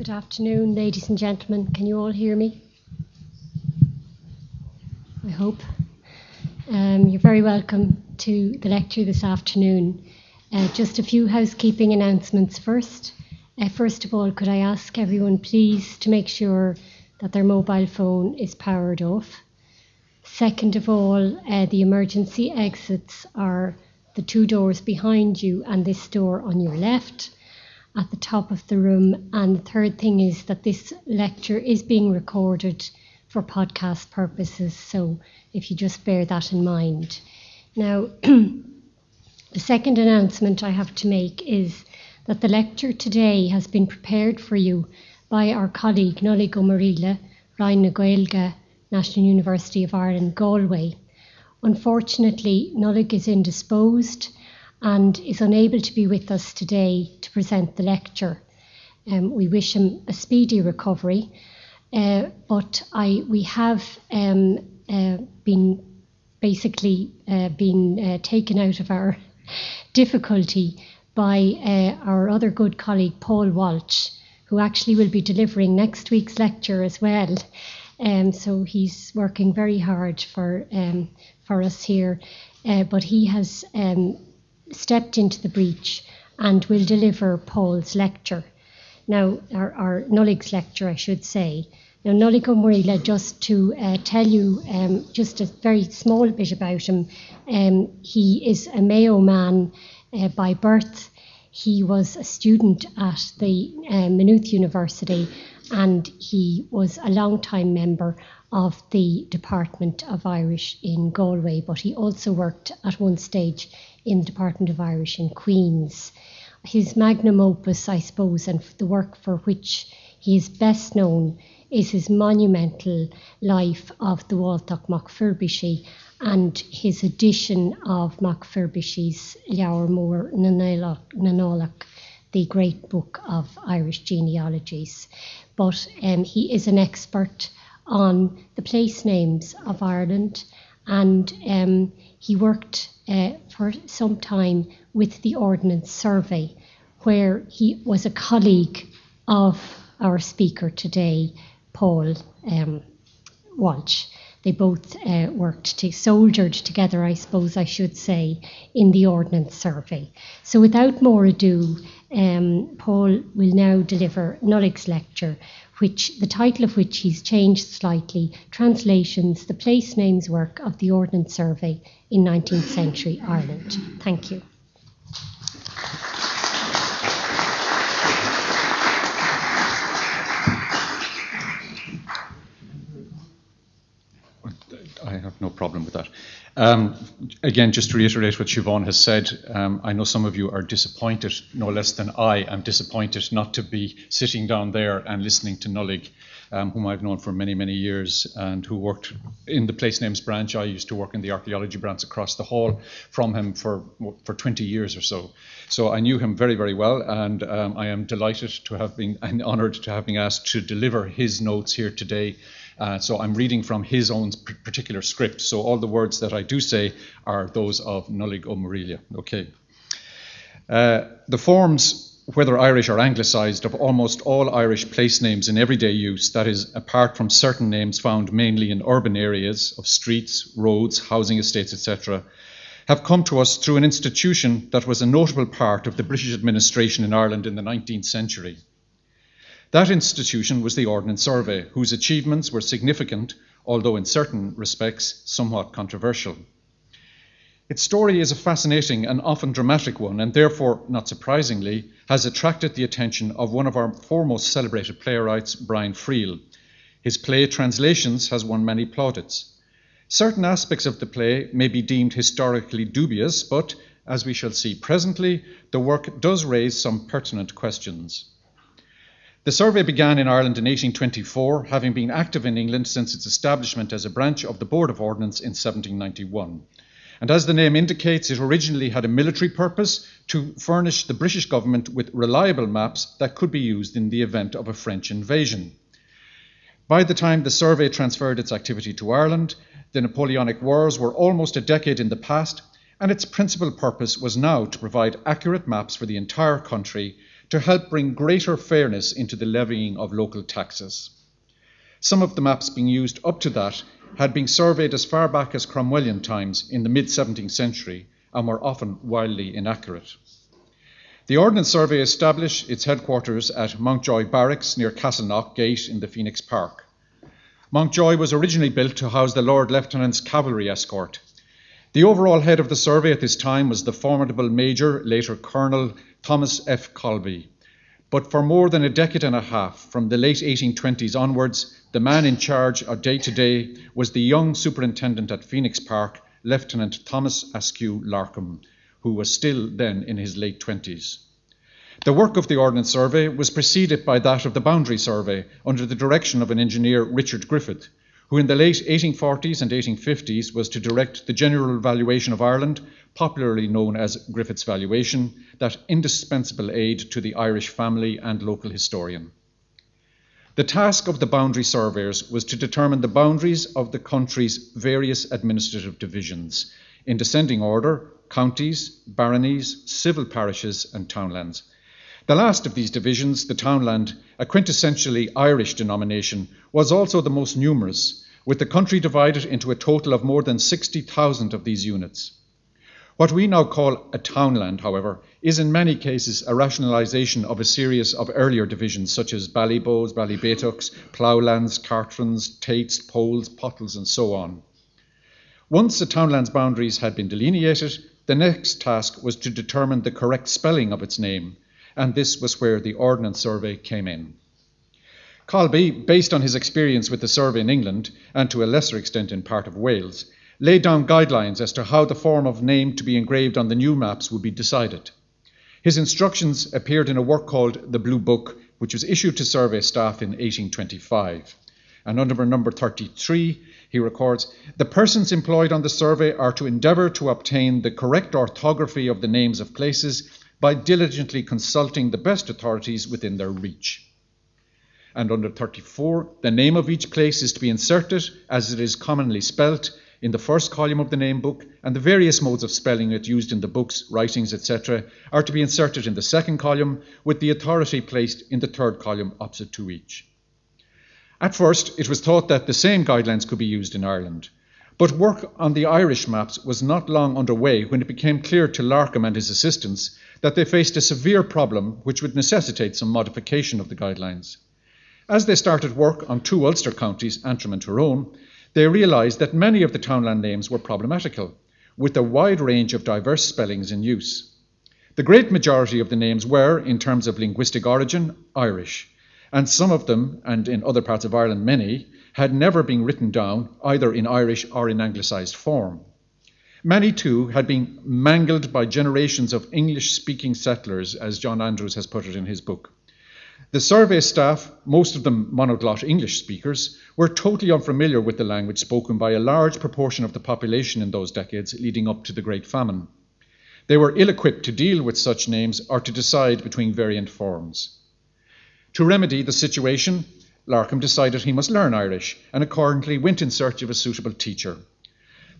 Good afternoon, ladies and gentlemen. Can you all hear me? I hope. Um, you're very welcome to the lecture this afternoon. Uh, just a few housekeeping announcements first. Uh, first of all, could I ask everyone please to make sure that their mobile phone is powered off? Second of all, uh, the emergency exits are the two doors behind you and this door on your left at the top of the room. And the third thing is that this lecture is being recorded for podcast purposes. So if you just bear that in mind. Now, the second announcement I have to make is that the lecture today has been prepared for you by our colleague Nollaig Ó Muraíle, Ryan Gaelga, National University of Ireland, Galway. Unfortunately, Nollaig is indisposed and is unable to be with us today present the lecture. Um, we wish him a speedy recovery, uh, but I, we have um, uh, been basically uh, been uh, taken out of our difficulty by uh, our other good colleague Paul Walsh, who actually will be delivering next week's lecture as well. Um, so he's working very hard for um, for us here, uh, but he has um, stepped into the breach and will deliver Paul's lecture. Now, our, our Nollaig's lecture, I should say. Now, Nollaig Ó just to uh, tell you um, just a very small bit about him, um, he is a Mayo man uh, by birth. He was a student at the uh, Maynooth University and he was a long time member of the Department of Irish in Galway, but he also worked at one stage in the Department of Irish in Queen's. His magnum opus, I suppose, and the work for which he is best known is his monumental life of the Waltach MacFirbishy and his edition of MacFirbishy's Leabhar Mór Nanálach, the great book of Irish genealogies. But um, he is an expert on the place names of Ireland and um, he worked uh, for some time with the Ordnance Survey, where he was a colleague of our speaker today, Paul um, Walsh. They both uh, worked, to, soldiered together, I suppose I should say, in the Ordnance Survey. So without more ado, um, Paul will now deliver Nollaig's lecture, which the title of which he's changed slightly, translations the place names work of the Ordnance Survey in 19th century Ireland. Thank you. I have no problem with that. Um, again, just to reiterate what Siobhan has said, um, I know some of you are disappointed, no less than I am disappointed not to be sitting down there and listening to Nollaig, um, whom I've known for many, many years and who worked in the place names branch. I used to work in the archaeology branch across the hall from him for, for 20 years or so. So I knew him very, very well, and um, I am delighted to have been and honoured to have been asked to deliver his notes here today. Uh, so I'm reading from his own particular script. So all the words that I do say are those of Nollaig Ó Okay. Uh, the forms, whether Irish or anglicised, of almost all Irish place names in everyday use, that is, apart from certain names found mainly in urban areas of streets, roads, housing estates, etc., have come to us through an institution that was a notable part of the British administration in Ireland in the 19th century. That institution was the Ordnance Survey, whose achievements were significant, although in certain respects somewhat controversial. Its story is a fascinating and often dramatic one, and therefore, not surprisingly, has attracted the attention of one of our foremost celebrated playwrights, Brian Friel. His play Translations has won many plaudits. Certain aspects of the play may be deemed historically dubious, but, as we shall see presently, the work does raise some pertinent questions. The survey began in Ireland in 1824, having been active in England since its establishment as a branch of the Board of Ordnance in 1791. And as the name indicates, it originally had a military purpose to furnish the British government with reliable maps that could be used in the event of a French invasion. By the time the survey transferred its activity to Ireland, the Napoleonic Wars were almost a decade in the past, and its principal purpose was now to provide accurate maps for the entire country to help bring greater fairness into the levying of local taxes. Some of the maps being used up to that had been surveyed as far back as Cromwellian times in the mid 17th century and were often wildly inaccurate. The Ordnance Survey established its headquarters at Mountjoy Barracks near Castleknock Gate in the Phoenix Park. Mountjoy was originally built to house the Lord Lieutenant's cavalry escort. The overall head of the survey at this time was the formidable Major, later Colonel Thomas F. Colby. But for more than a decade and a half, from the late 1820s onwards, the man in charge of day to day was the young superintendent at Phoenix Park, Lieutenant Thomas Aiskew Larcom, who was still then in his late 20s. The work of the Ordnance Survey was preceded by that of the Boundary Survey under the direction of an engineer, Richard Griffith, who in the late 1840s and 1850s was to direct the general valuation of Ireland, popularly known as Griffith's Valuation, that indispensable aid to the Irish family and local historian. The task of the boundary surveyors was to determine the boundaries of the country's various administrative divisions in descending order counties, baronies, civil parishes, and townlands. The last of these divisions, the townland, a quintessentially Irish denomination, was also the most numerous, with the country divided into a total of more than 60,000 of these units. What we now call a townland, however, is in many cases a rationalisation of a series of earlier divisions such as Ballyboes, Ballybetux, Ploughlands, Cartrons, Tates, Poles, Pottles, and so on. Once the townland's boundaries had been delineated, the next task was to determine the correct spelling of its name, and this was where the Ordnance Survey came in. Colby, based on his experience with the survey in England, and to a lesser extent in part of Wales, laid down guidelines as to how the form of name to be engraved on the new maps would be decided. His instructions appeared in a work called the Blue Book, which was issued to survey staff in 1825. And under number 33, he records The persons employed on the survey are to endeavour to obtain the correct orthography of the names of places by diligently consulting the best authorities within their reach. And under 34, the name of each place is to be inserted as it is commonly spelt in the first column of the name book, and the various modes of spelling it used in the books, writings, etc., are to be inserted in the second column, with the authority placed in the third column opposite to each. At first, it was thought that the same guidelines could be used in Ireland. But work on the Irish maps was not long underway when it became clear to Larcom and his assistants that they faced a severe problem which would necessitate some modification of the guidelines. As they started work on two Ulster counties, Antrim and Tyrone, they realised that many of the townland names were problematical, with a wide range of diverse spellings in use. The great majority of the names were, in terms of linguistic origin, Irish, and some of them, and in other parts of Ireland many, had never been written down either in Irish or in anglicised form. Many, too, had been mangled by generations of English speaking settlers, as John Andrews has put it in his book. The survey staff, most of them monoglot English speakers, were totally unfamiliar with the language spoken by a large proportion of the population in those decades leading up to the Great Famine. They were ill equipped to deal with such names or to decide between variant forms. To remedy the situation, Larcom decided he must learn Irish and accordingly went in search of a suitable teacher.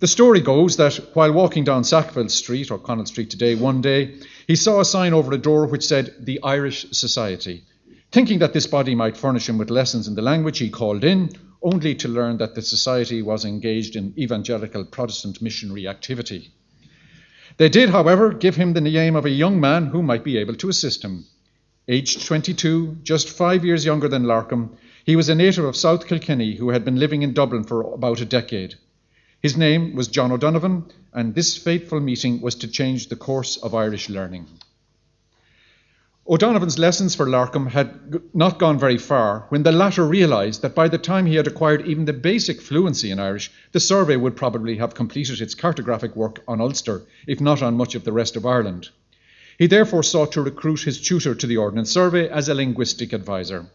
The story goes that while walking down Sackville Street, or O'Connell Street today, one day, he saw a sign over a door which said The Irish Society. Thinking that this body might furnish him with lessons in the language, he called in, only to learn that the society was engaged in evangelical Protestant missionary activity. They did, however, give him the name of a young man who might be able to assist him. Aged 22, just five years younger than Larcom, he was a native of South Kilkenny who had been living in Dublin for about a decade. His name was John O'Donovan, and this fateful meeting was to change the course of Irish learning. O'Donovan's lessons for Larcom had not gone very far when the latter realised that by the time he had acquired even the basic fluency in Irish, the survey would probably have completed its cartographic work on Ulster, if not on much of the rest of Ireland. He therefore sought to recruit his tutor to the Ordnance Survey as a linguistic advisor.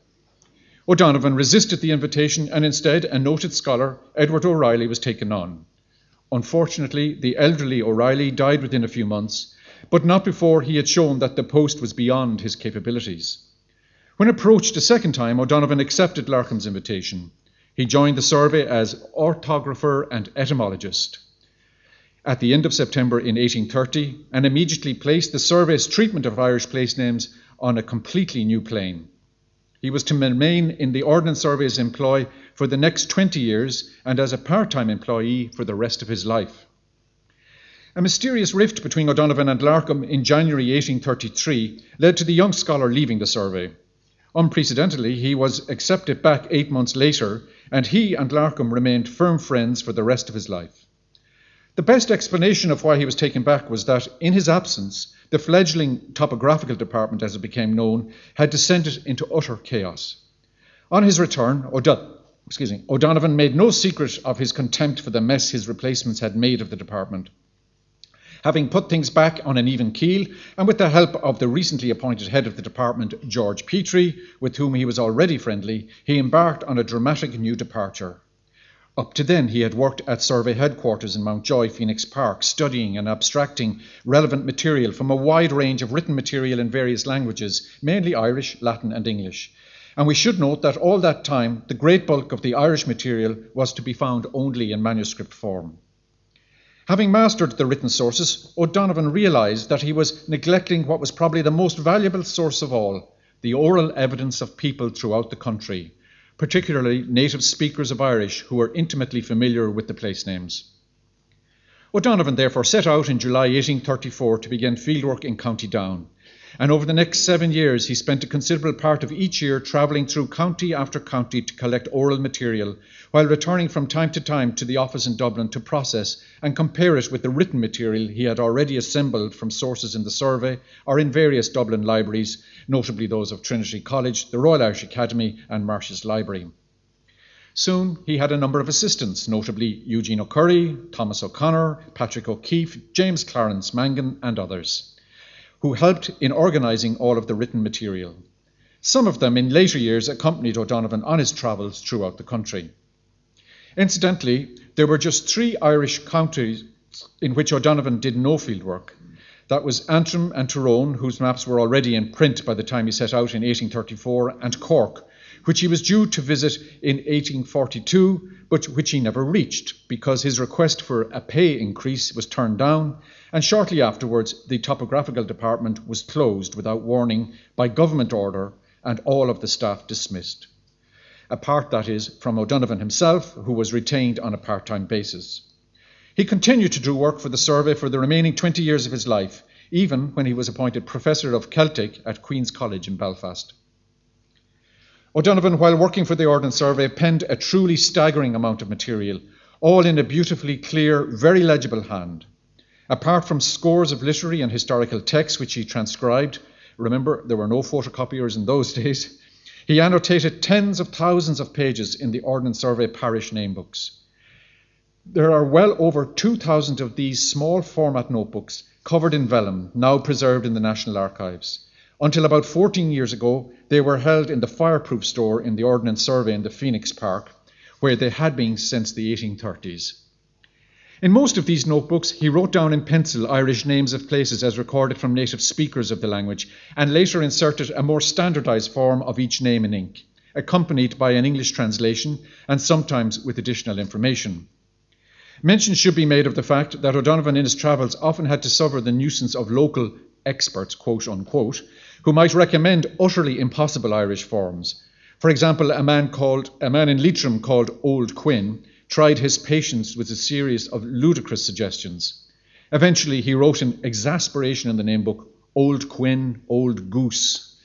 O'Donovan resisted the invitation and instead a noted scholar, Edward O'Reilly, was taken on. Unfortunately, the elderly O'Reilly died within a few months, but not before he had shown that the post was beyond his capabilities. When approached a second time, O'Donovan accepted Larcom's invitation. He joined the survey as orthographer and etymologist. at the end of September in 1830 and immediately placed the survey's treatment of Irish place names on a completely new plane. He was to remain in the Ordnance Survey's employ for the next 20 years and as a part time employee for the rest of his life. A mysterious rift between O'Donovan and Larcom in January 1833 led to the young scholar leaving the survey. Unprecedentedly, he was accepted back eight months later, and he and Larcom remained firm friends for the rest of his life. The best explanation of why he was taken back was that, in his absence, the fledgling topographical department, as it became known, had descended into utter chaos. On his return, me, O'Donovan made no secret of his contempt for the mess his replacements had made of the department. Having put things back on an even keel, and with the help of the recently appointed head of the department, George Petrie, with whom he was already friendly, he embarked on a dramatic new departure. Up to then, he had worked at Survey headquarters in Mountjoy, Phoenix Park, studying and abstracting relevant material from a wide range of written material in various languages, mainly Irish, Latin, and English. And we should note that all that time, the great bulk of the Irish material was to be found only in manuscript form. Having mastered the written sources, O'Donovan realised that he was neglecting what was probably the most valuable source of all the oral evidence of people throughout the country particularly native speakers of Irish who were intimately familiar with the place names. O'Donovan therefore set out in July 1834 to begin fieldwork in County Down, and over the next seven years he spent a considerable part of each year travelling through county after county to collect oral material, while returning from time to time to the office in Dublin to process and compare it with the written material he had already assembled from sources in the survey or in various Dublin libraries, notably those of Trinity College, the Royal Irish Academy, and Marsh's Library. Soon he had a number of assistants, notably Eugene O'Curry, Thomas O'Connor, Patrick O'Keefe, James Clarence Mangan, and others, who helped in organising all of the written material. Some of them in later years accompanied O'Donovan on his travels throughout the country. Incidentally, there were just three Irish counties in which O'Donovan did no field work. That was Antrim and Tyrone, whose maps were already in print by the time he set out in 1834, and Cork, which he was due to visit in 1842, but which he never reached because his request for a pay increase was turned down, and shortly afterwards the topographical department was closed without warning by government order and all of the staff dismissed apart, that is, from O'Donovan himself, who was retained on a part time basis. He continued to do work for the survey for the remaining 20 years of his life, even when he was appointed Professor of Celtic at Queen's College in Belfast. O'Donovan, while working for the Ordnance Survey, penned a truly staggering amount of material, all in a beautifully clear, very legible hand. Apart from scores of literary and historical texts which he transcribed, remember there were no photocopiers in those days, he annotated tens of thousands of pages in the Ordnance Survey parish name books. There are well over 2,000 of these small format notebooks covered in vellum, now preserved in the National Archives. Until about 14 years ago, they were held in the fireproof store in the Ordnance Survey in the Phoenix Park, where they had been since the 1830s. In most of these notebooks, he wrote down in pencil Irish names of places as recorded from native speakers of the language, and later inserted a more standardised form of each name in ink, accompanied by an English translation and sometimes with additional information. Mention should be made of the fact that O'Donovan in his travels often had to suffer the nuisance of local experts, quote unquote, who might recommend utterly impossible Irish forms. For example, a man called a man in Leitrim called Old Quinn tried his patience with a series of ludicrous suggestions. Eventually, he wrote in exasperation in the name book, Old Quinn, Old Goose.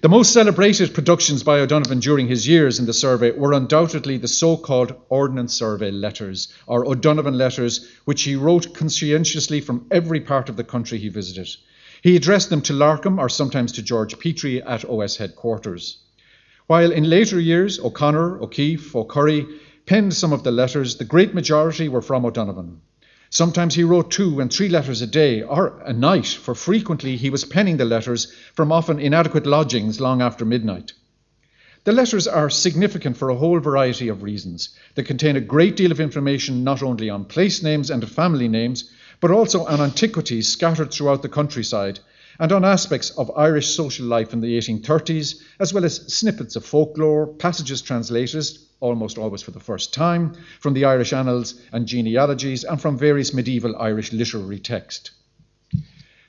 The most celebrated productions by O'Donovan during his years in the survey were undoubtedly the so called Ordnance Survey letters, or O'Donovan letters, which he wrote conscientiously from every part of the country he visited. He addressed them to Larcom or sometimes to George Petrie at OS headquarters. While in later years, O'Connor, O'Keefe, O'Curry penned some of the letters, the great majority were from O'Donovan. Sometimes he wrote two and three letters a day or a night, for frequently he was penning the letters from often inadequate lodgings long after midnight. The letters are significant for a whole variety of reasons. They contain a great deal of information not only on place names and family names, but also on antiquities scattered throughout the countryside, and on aspects of Irish social life in the 1830s, as well as snippets of folklore, passages translated, almost always for the first time, from the Irish annals and genealogies, and from various medieval Irish literary texts.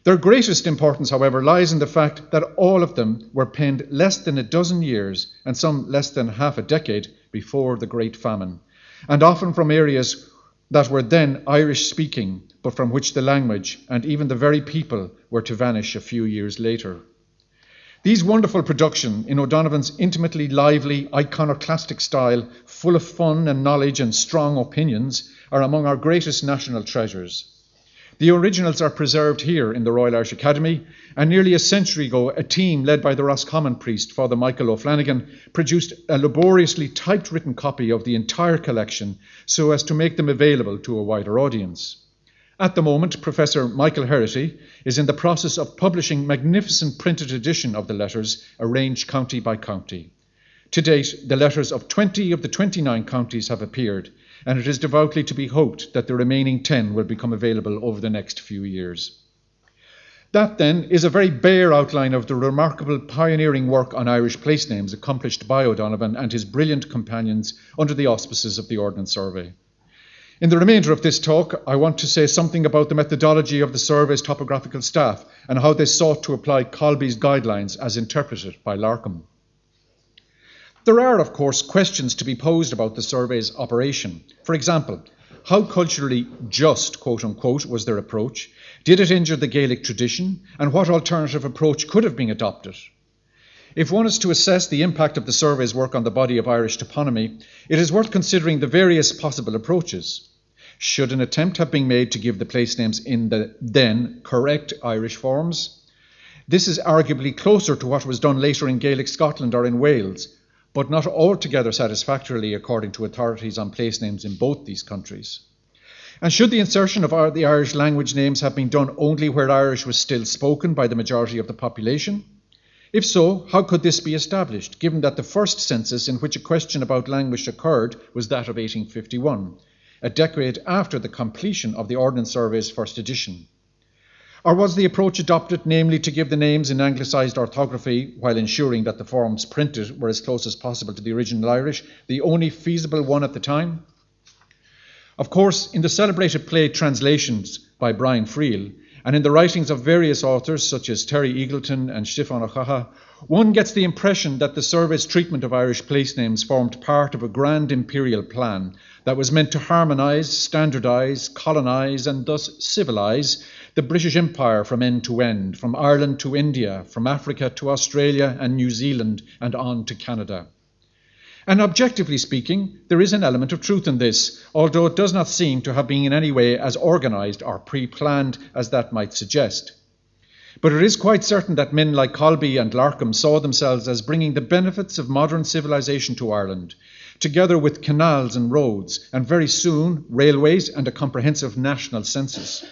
Their greatest importance, however, lies in the fact that all of them were penned less than a dozen years, and some less than half a decade, before the Great Famine, and often from areas that were then Irish speaking, but from which the language and even the very people were to vanish a few years later. These wonderful productions, in O'Donovan's intimately lively, iconoclastic style, full of fun and knowledge and strong opinions, are among our greatest national treasures. The originals are preserved here in the Royal Irish Academy, and nearly a century ago, a team led by the Roscommon priest, Father Michael O'Flanagan, produced a laboriously typewritten copy of the entire collection so as to make them available to a wider audience. At the moment, Professor Michael Herity is in the process of publishing magnificent printed edition of the letters, arranged county by county. To date, the letters of 20 of the 29 counties have appeared, and it is devoutly to be hoped that the remaining 10 will become available over the next few years. That, then, is a very bare outline of the remarkable pioneering work on Irish place names accomplished by O'Donovan and his brilliant companions under the auspices of the Ordnance Survey. In the remainder of this talk, I want to say something about the methodology of the survey's topographical staff and how they sought to apply Colby's guidelines as interpreted by Larcom. There are, of course, questions to be posed about the survey's operation. For example, how culturally just, quote unquote, was their approach? Did it injure the Gaelic tradition? And what alternative approach could have been adopted? If one is to assess the impact of the survey's work on the body of Irish toponymy, it is worth considering the various possible approaches. Should an attempt have been made to give the place names in the then correct Irish forms? This is arguably closer to what was done later in Gaelic Scotland or in Wales, but not altogether satisfactorily according to authorities on place names in both these countries. And should the insertion of the Irish language names have been done only where Irish was still spoken by the majority of the population? If so, how could this be established, given that the first census in which a question about language occurred was that of 1851, a decade after the completion of the Ordnance Survey's first edition? Or was the approach adopted, namely to give the names in anglicised orthography while ensuring that the forms printed were as close as possible to the original Irish, the only feasible one at the time? Of course, in the celebrated play Translations by Brian Friel, and in the writings of various authors such as Terry Eagleton and Stiofán Ó Cadhla, one gets the impression that the survey's treatment of Irish place names formed part of a grand imperial plan that was meant to harmonise, standardise, colonise, and thus civilise the British Empire from end to end, from Ireland to India, from Africa to Australia and New Zealand, and on to Canada. And objectively speaking, there is an element of truth in this, although it does not seem to have been in any way as organised or pre planned as that might suggest. But it is quite certain that men like Colby and Larcom saw themselves as bringing the benefits of modern civilization to Ireland, together with canals and roads, and very soon railways and a comprehensive national census.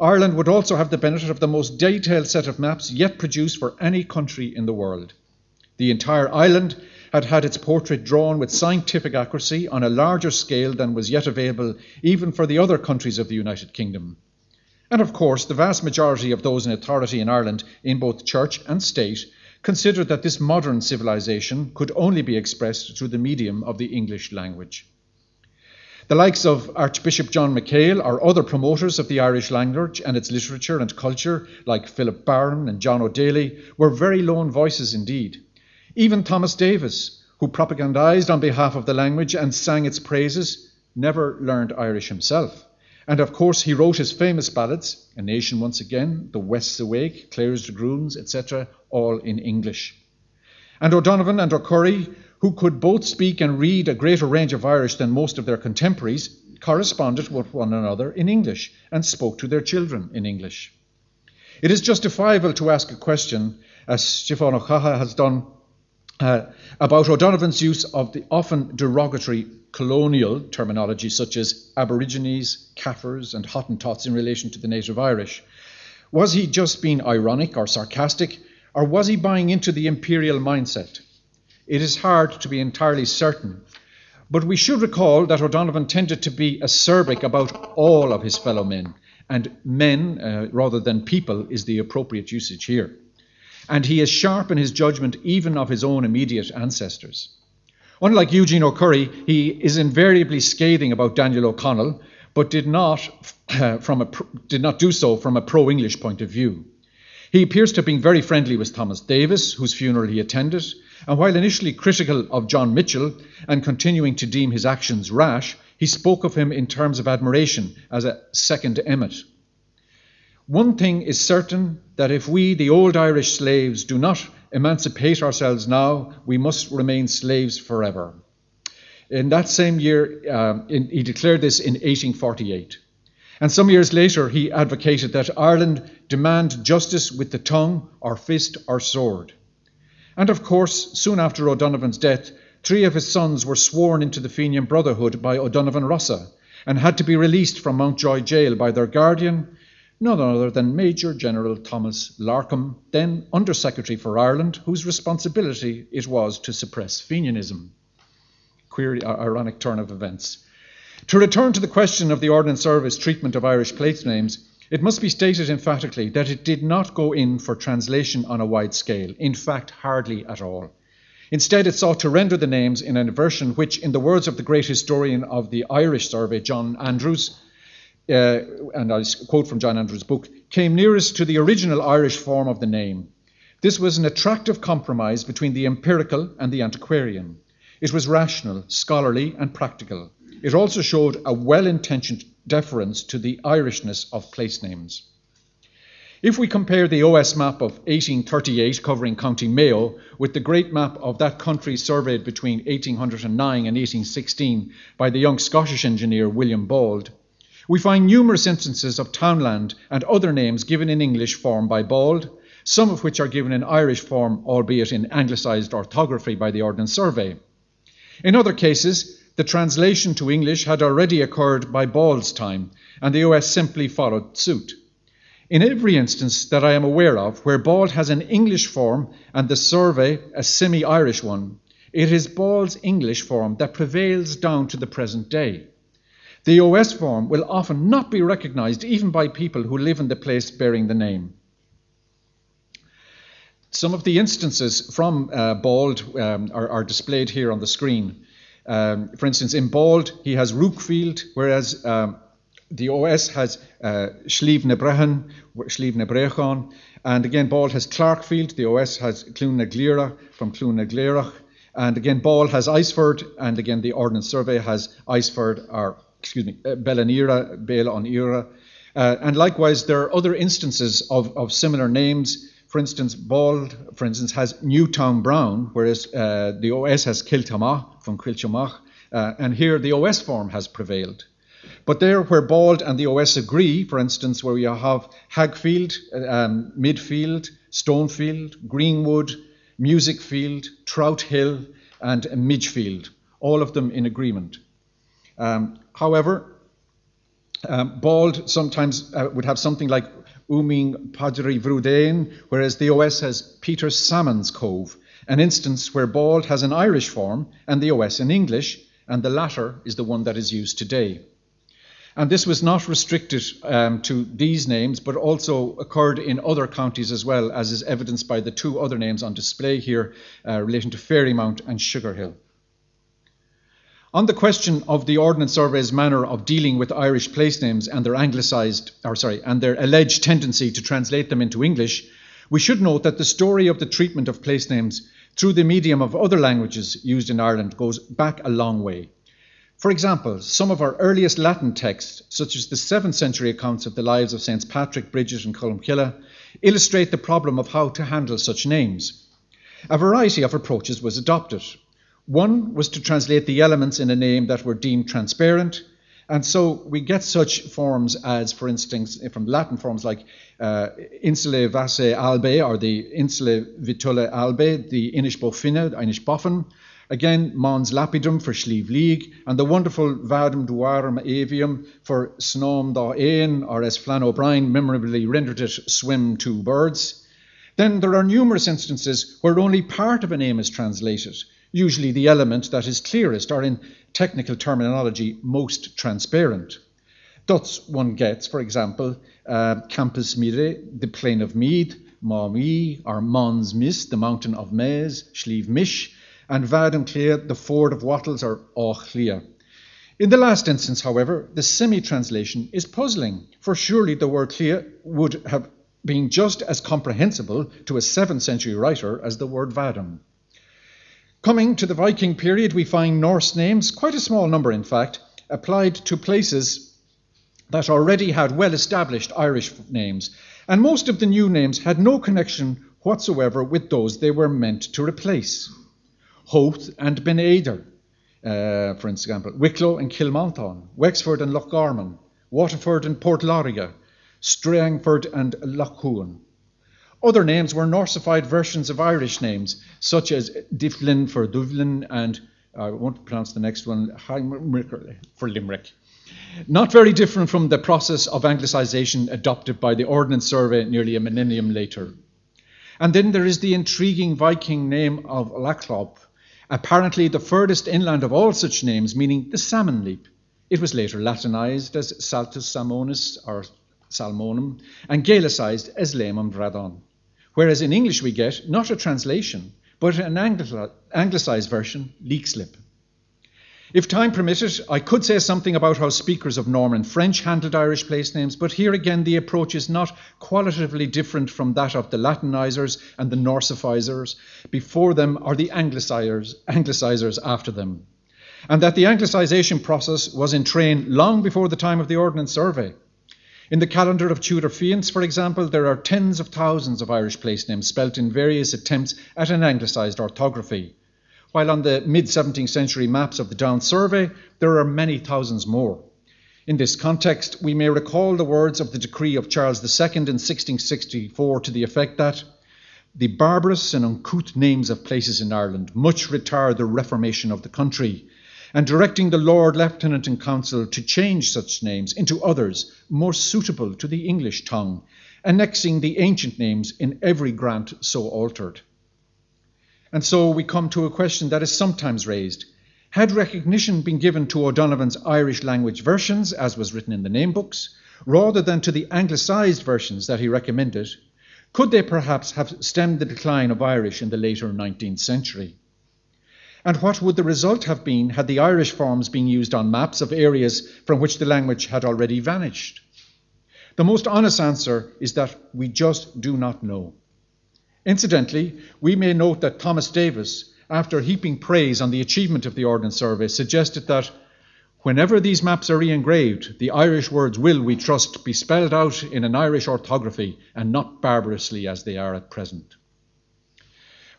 Ireland would also have the benefit of the most detailed set of maps yet produced for any country in the world. The entire island had had its portrait drawn with scientific accuracy on a larger scale than was yet available even for the other countries of the United Kingdom. And of course, the vast majority of those in authority in Ireland, in both church and state, considered that this modern civilization could only be expressed through the medium of the English language. The likes of Archbishop John MacHale or other promoters of the Irish language and its literature and culture, like Philip Barron and John O'Daly, were very lone voices indeed. Even Thomas Davis, who propagandized on behalf of the language and sang its praises, never learned Irish himself. And of course, he wrote his famous ballads, A Nation Once Again, The West's Awake, Clare's Dragoons, etc., all in English. And O'Donovan and O'Curry who could both speak and read a greater range of Irish than most of their contemporaries, corresponded with one another in English and spoke to their children in English. It is justifiable to ask a question, as Stiofán Ó Cadhla has done, uh, about O'Donovan's use of the often derogatory colonial terminology such as Aborigines, Kaffirs, and Hottentots in relation to the native Irish. Was he just being ironic or sarcastic, or was he buying into the imperial mindset? It is hard to be entirely certain. But we should recall that O'Donovan tended to be acerbic about all of his fellow men, and men uh, rather than people is the appropriate usage here. And he is sharp in his judgment even of his own immediate ancestors. Unlike Eugene O'Curry, he is invariably scathing about Daniel O'Connell, but did not, uh, from a, did not do so from a pro English point of view. He appears to have been very friendly with Thomas Davis, whose funeral he attended, and while initially critical of John Mitchel and continuing to deem his actions rash, he spoke of him in terms of admiration as a second Emmet. One thing is certain that if we, the old Irish slaves, do not emancipate ourselves now, we must remain slaves forever. In that same year, um, in, he declared this in 1848. And some years later, he advocated that Ireland demand justice with the tongue, or fist, or sword. And of course, soon after O'Donovan's death, three of his sons were sworn into the Fenian Brotherhood by O'Donovan Rossa and had to be released from Mountjoy jail by their guardian, none other than Major General Thomas Larcom, then Under Secretary for Ireland, whose responsibility it was to suppress Fenianism. Queer, ironic turn of events. To return to the question of the Ordnance Service treatment of Irish place names, it must be stated emphatically that it did not go in for translation on a wide scale, in fact, hardly at all. Instead, it sought to render the names in a version which, in the words of the great historian of the Irish survey, John Andrews, uh, and I quote from John Andrews' book, came nearest to the original Irish form of the name. This was an attractive compromise between the empirical and the antiquarian. It was rational, scholarly, and practical. It also showed a well intentioned deference to the Irishness of place names. If we compare the OS map of 1838 covering County Mayo with the great map of that country surveyed between 1809 and 1816 by the young Scottish engineer William Bald, we find numerous instances of townland and other names given in English form by Bald, some of which are given in Irish form, albeit in anglicised orthography by the Ordnance Survey. In other cases, the translation to English had already occurred by Bald's time, and the OS simply followed suit. In every instance that I am aware of where Bald has an English form and the survey a semi Irish one, it is Bald's English form that prevails down to the present day. The OS form will often not be recognised even by people who live in the place bearing the name. Some of the instances from uh, Bald um, are, are, displayed here on the screen. Um, for instance, in Bald, he has Rookfield, whereas um, the OS has uh, Slieve Slieve and again, Bald has Clarkfield, the OS has Clúna from Clúna and again, Bald has Iceford, and again, the Ordnance Survey has Iceford, or excuse me, uh, Bellanira, Bela on Ira. Uh, and likewise, there are other instances of, of similar names for instance, Bald, for instance, has Newtown Brown, whereas uh, the OS has Kiltamach from Kiltamach, uh, and here the OS form has prevailed. But there, where Bald and the OS agree, for instance, where you have Hagfield, um, Midfield, Stonefield, Greenwood, Musicfield, Trout Hill, and Midgefield, all of them in agreement. Um, however, um, Bald sometimes uh, would have something like Uming Padri Vrudane, whereas the OS has Peter Salmon's Cove, an instance where Bald has an Irish form and the OS in English, and the latter is the one that is used today. And this was not restricted um, to these names, but also occurred in other counties as well, as is evidenced by the two other names on display here uh, relating to Fairymount and Sugarhill. On the question of the Ordnance Survey's manner of dealing with Irish place names and their anglicised, or sorry, and their alleged tendency to translate them into English, we should note that the story of the treatment of place names through the medium of other languages used in Ireland goes back a long way. For example, some of our earliest Latin texts, such as the 7th century accounts of the lives of Saints Patrick, Bridget, and Columcille, illustrate the problem of how to handle such names. A variety of approaches was adopted. One was to translate the elements in a name that were deemed transparent. And so we get such forms as, for instance, from Latin forms like uh, Insule Vasse Albe or the Insule Vitulle Albe, the Inish Bofine, Inish Boffin. Again, Mons Lapidum for Slieve League, and the wonderful Vadum Duarum Avium for Snom da Ain, or as Flann O'Brien memorably rendered it, Swim Two Birds. Then there are numerous instances where only part of a name is translated, usually the element that is clearest or in technical terminology most transparent. Thus, one gets, for example, uh, Campus Mire, the plain of Mead, Maui, or Mons Mis, the mountain of Maze, Slieve Mish, and Vadam Clear, the ford of Wattles, or Ochlia. In the last instance, however, the semi translation is puzzling, for surely the word clear would have been just as comprehensible to a 7th century writer as the word Vadam. Coming to the Viking period, we find Norse names, quite a small number in fact, applied to places that already had well established Irish names, and most of the new names had no connection whatsoever with those they were meant to replace. Howth and Ben Aider, uh, for example, Wicklow and Kilmanthon, Wexford and Lochgarman, Waterford and Portlauriga, Strangford and Lochhuan. Other names were Norsified versions of Irish names, such as Difflin for Dublin and I won't pronounce the next one, for Limerick. Not very different from the process of anglicisation adopted by the Ordnance Survey nearly a millennium later. And then there is the intriguing Viking name of Lachlop, apparently the furthest inland of all such names, meaning the salmon leap. It was later Latinized as Saltus Salmonis or Salmonum and Gaelicized as Léim an Bhradáin. Whereas in English we get not a translation, but an anglicized version, Leixlip. If time permitted, I could say something about how speakers of Norman French handled Irish place names, but here again the approach is not qualitatively different from that of the Latinizers and the Norsificers before them or the Anglicizers, Anglicizers after them. And that the Anglicization process was in train long before the time of the Ordnance Survey. In the calendar of Tudor Fiants, for example, there are tens of thousands of Irish place names spelt in various attempts at an anglicised orthography, while on the mid 17th century maps of the Down Survey, there are many thousands more. In this context, we may recall the words of the decree of Charles II in 1664 to the effect that the barbarous and uncouth names of places in Ireland much retard the reformation of the country and directing the Lord Lieutenant in Council to change such names into others more suitable to the English tongue, annexing the ancient names in every grant so altered. And so we come to a question that is sometimes raised. Had recognition been given to O'Donovan's Irish language versions, as was written in the name books, rather than to the anglicised versions that he recommended, could they perhaps have stemmed the decline of Irish in the later 19th century? And what would the result have been had the Irish forms been used on maps of areas from which the language had already vanished? The most honest answer is that we just do not know. Incidentally, we may note that Thomas Davis, after heaping praise on the achievement of the Ordnance Survey, suggested that whenever these maps are re engraved, the Irish words will, we trust, be spelled out in an Irish orthography and not barbarously as they are at present.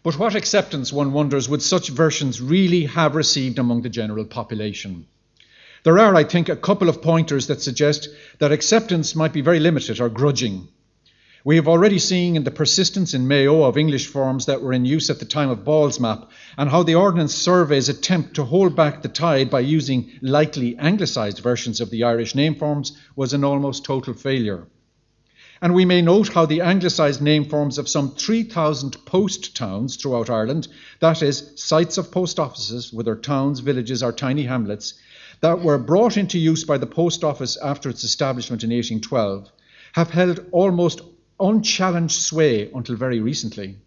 But what acceptance, one wonders, would such versions really have received among the general population? There are, I think, a couple of pointers that suggest that acceptance might be very limited or grudging. We have already seen in the persistence in Mayo of English forms that were in use at the time of Bald's map, and how the Ordnance Survey's attempt to hold back the tide by using likely anglicised versions of the Irish name forms was an almost total failure. And we may note how the anglicised name forms of some 3,000 post towns throughout Ireland, that is, sites of post offices, whether towns, villages, or tiny hamlets, that were brought into use by the post office after its establishment in 1812, have held almost unchallenged sway until very recently.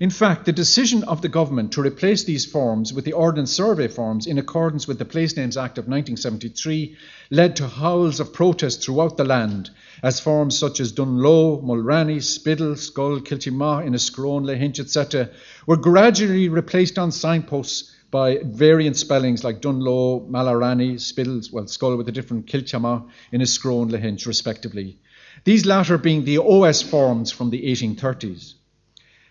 In fact, the decision of the government to replace these forms with the Ordnance Survey forms in accordance with the Place Names Act of 1973 led to howls of protest throughout the land as forms such as Dunloe, Mulranny, Spiddal, Schull, Kiltimagh, Inniscrone, Lahinch, etc., were gradually replaced on signposts by variant spellings like Dunloe, Malarani, Spiddal, well, Schull with a different Kiltimagh, Inniscrone, Lahinch, respectively. These latter being the OS forms from the 1830s.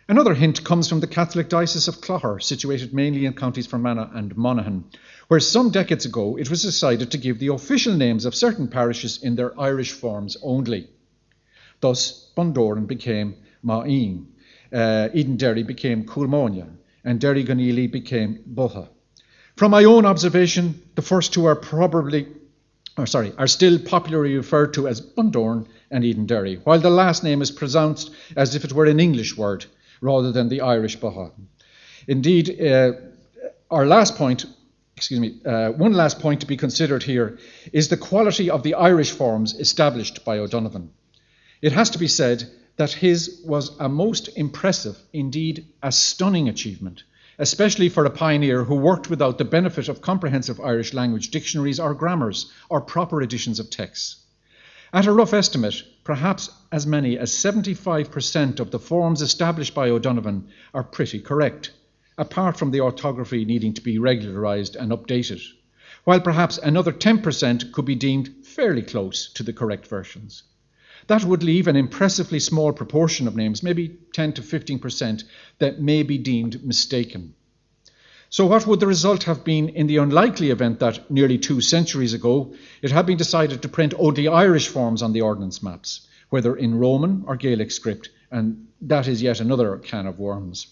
Another hint comes from the Catholic Diocese of Clogher, situated mainly in counties Fermanagh and Monaghan, where some decades ago it was decided to give the official names of certain parishes in their Irish forms only. Thus, Bundoran became Ma'een, uh, Edenderry became Coolmonia, and Derrygonneely became Boha. From my own observation, the first two are probably, or sorry, are still popularly referred to as Bundoran and Edenderry, while the last name is pronounced as if it were an English word rather than the Irish Baha. Indeed, uh, our last point excuse me, uh, one last point to be considered here is the quality of the Irish forms established by O'Donovan. It has to be said that his was a most impressive, indeed a stunning achievement, especially for a pioneer who worked without the benefit of comprehensive Irish language dictionaries or grammars or proper editions of texts. At a rough estimate, perhaps as many as 75% of the forms established by O'Donovan are pretty correct apart from the orthography needing to be regularised and updated, while perhaps another 10% could be deemed fairly close to the correct versions. That would leave an impressively small proportion of names, maybe 10 to 15%, that may be deemed mistaken. So, what would the result have been in the unlikely event that nearly two centuries ago it had been decided to print only Irish forms on the ordnance maps, whether in Roman or Gaelic script? And that is yet another can of worms.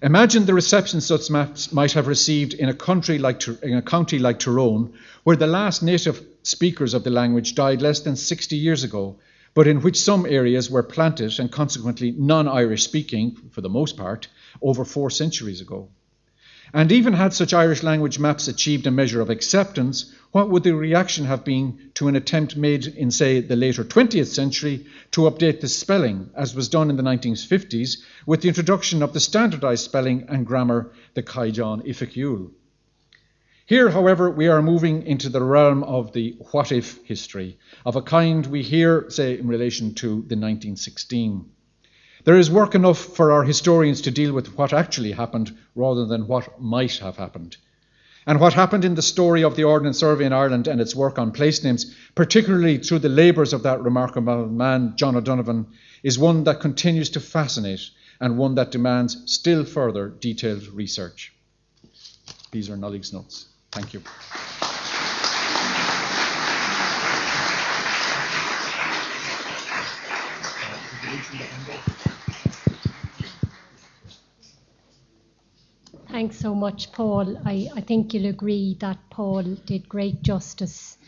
Imagine the reception such maps might have received in a country like in a county like Tyrone, where the last native speakers of the language died less than 60 years ago, but in which some areas were planted and consequently non-Irish speaking, for the most part, over four centuries ago. And even had such Irish language maps achieved a measure of acceptance, what would the reaction have been to an attempt made in, say, the later 20th century to update the spelling, as was done in the 1950s, with the introduction of the standardized spelling and grammar, the Caighdeán Oifigiúil? Here, however, we are moving into the realm of the what if history, of a kind we hear, say, in relation to the 1916. There is work enough for our historians to deal with what actually happened rather than what might have happened. And what happened in the story of the Ordnance Survey in Ireland and its work on place names, particularly through the labours of that remarkable man, John O'Donovan, is one that continues to fascinate and one that demands still further detailed research. These are Nollaig's notes. Thank you. Thanks so much, Paul. I, I think you'll agree that Paul did great justice